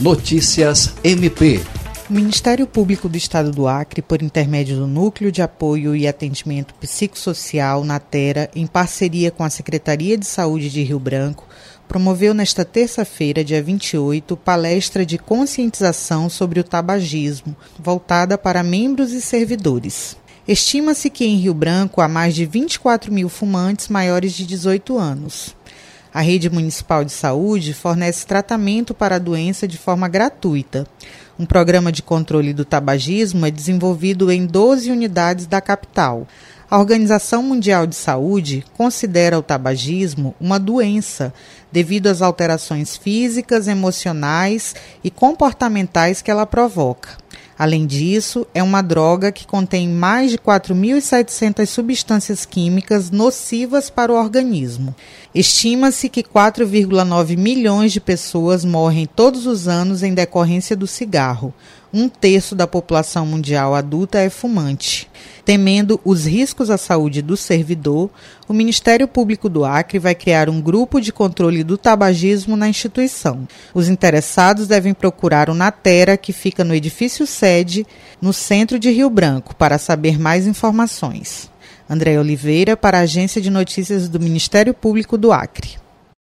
Notícias MP. O Ministério Público do Estado do Acre, por intermédio do Núcleo de Apoio e Atendimento Psicossocial Natera, em parceria com a Secretaria de Saúde de Rio Branco, promoveu nesta terça-feira, dia 28, palestra de conscientização sobre o tabagismo, voltada para membros e servidores. Estima-se que em Rio Branco há mais de 24 mil fumantes maiores de 18 anos. A rede municipal de saúde fornece tratamento para a doença de forma gratuita. Um programa de controle do tabagismo é desenvolvido em 12 unidades da capital. A Organização Mundial de Saúde considera o tabagismo uma doença devido às alterações físicas, emocionais e comportamentais que ela provoca. Além disso, é uma droga que contém mais de 4.700 substâncias químicas nocivas para o organismo. Estima-se que 4,9 milhões de pessoas morrem todos os anos em decorrência do cigarro. Um terço da população mundial adulta é fumante. Temendo os riscos à saúde do servidor, o Ministério Público do Acre vai criar um grupo de controle do tabagismo na instituição. Os interessados devem procurar o Natera, que fica no edifício sede, no centro de Rio Branco, para saber mais informações. André Oliveira, para a Agência de Notícias do Ministério Público do Acre.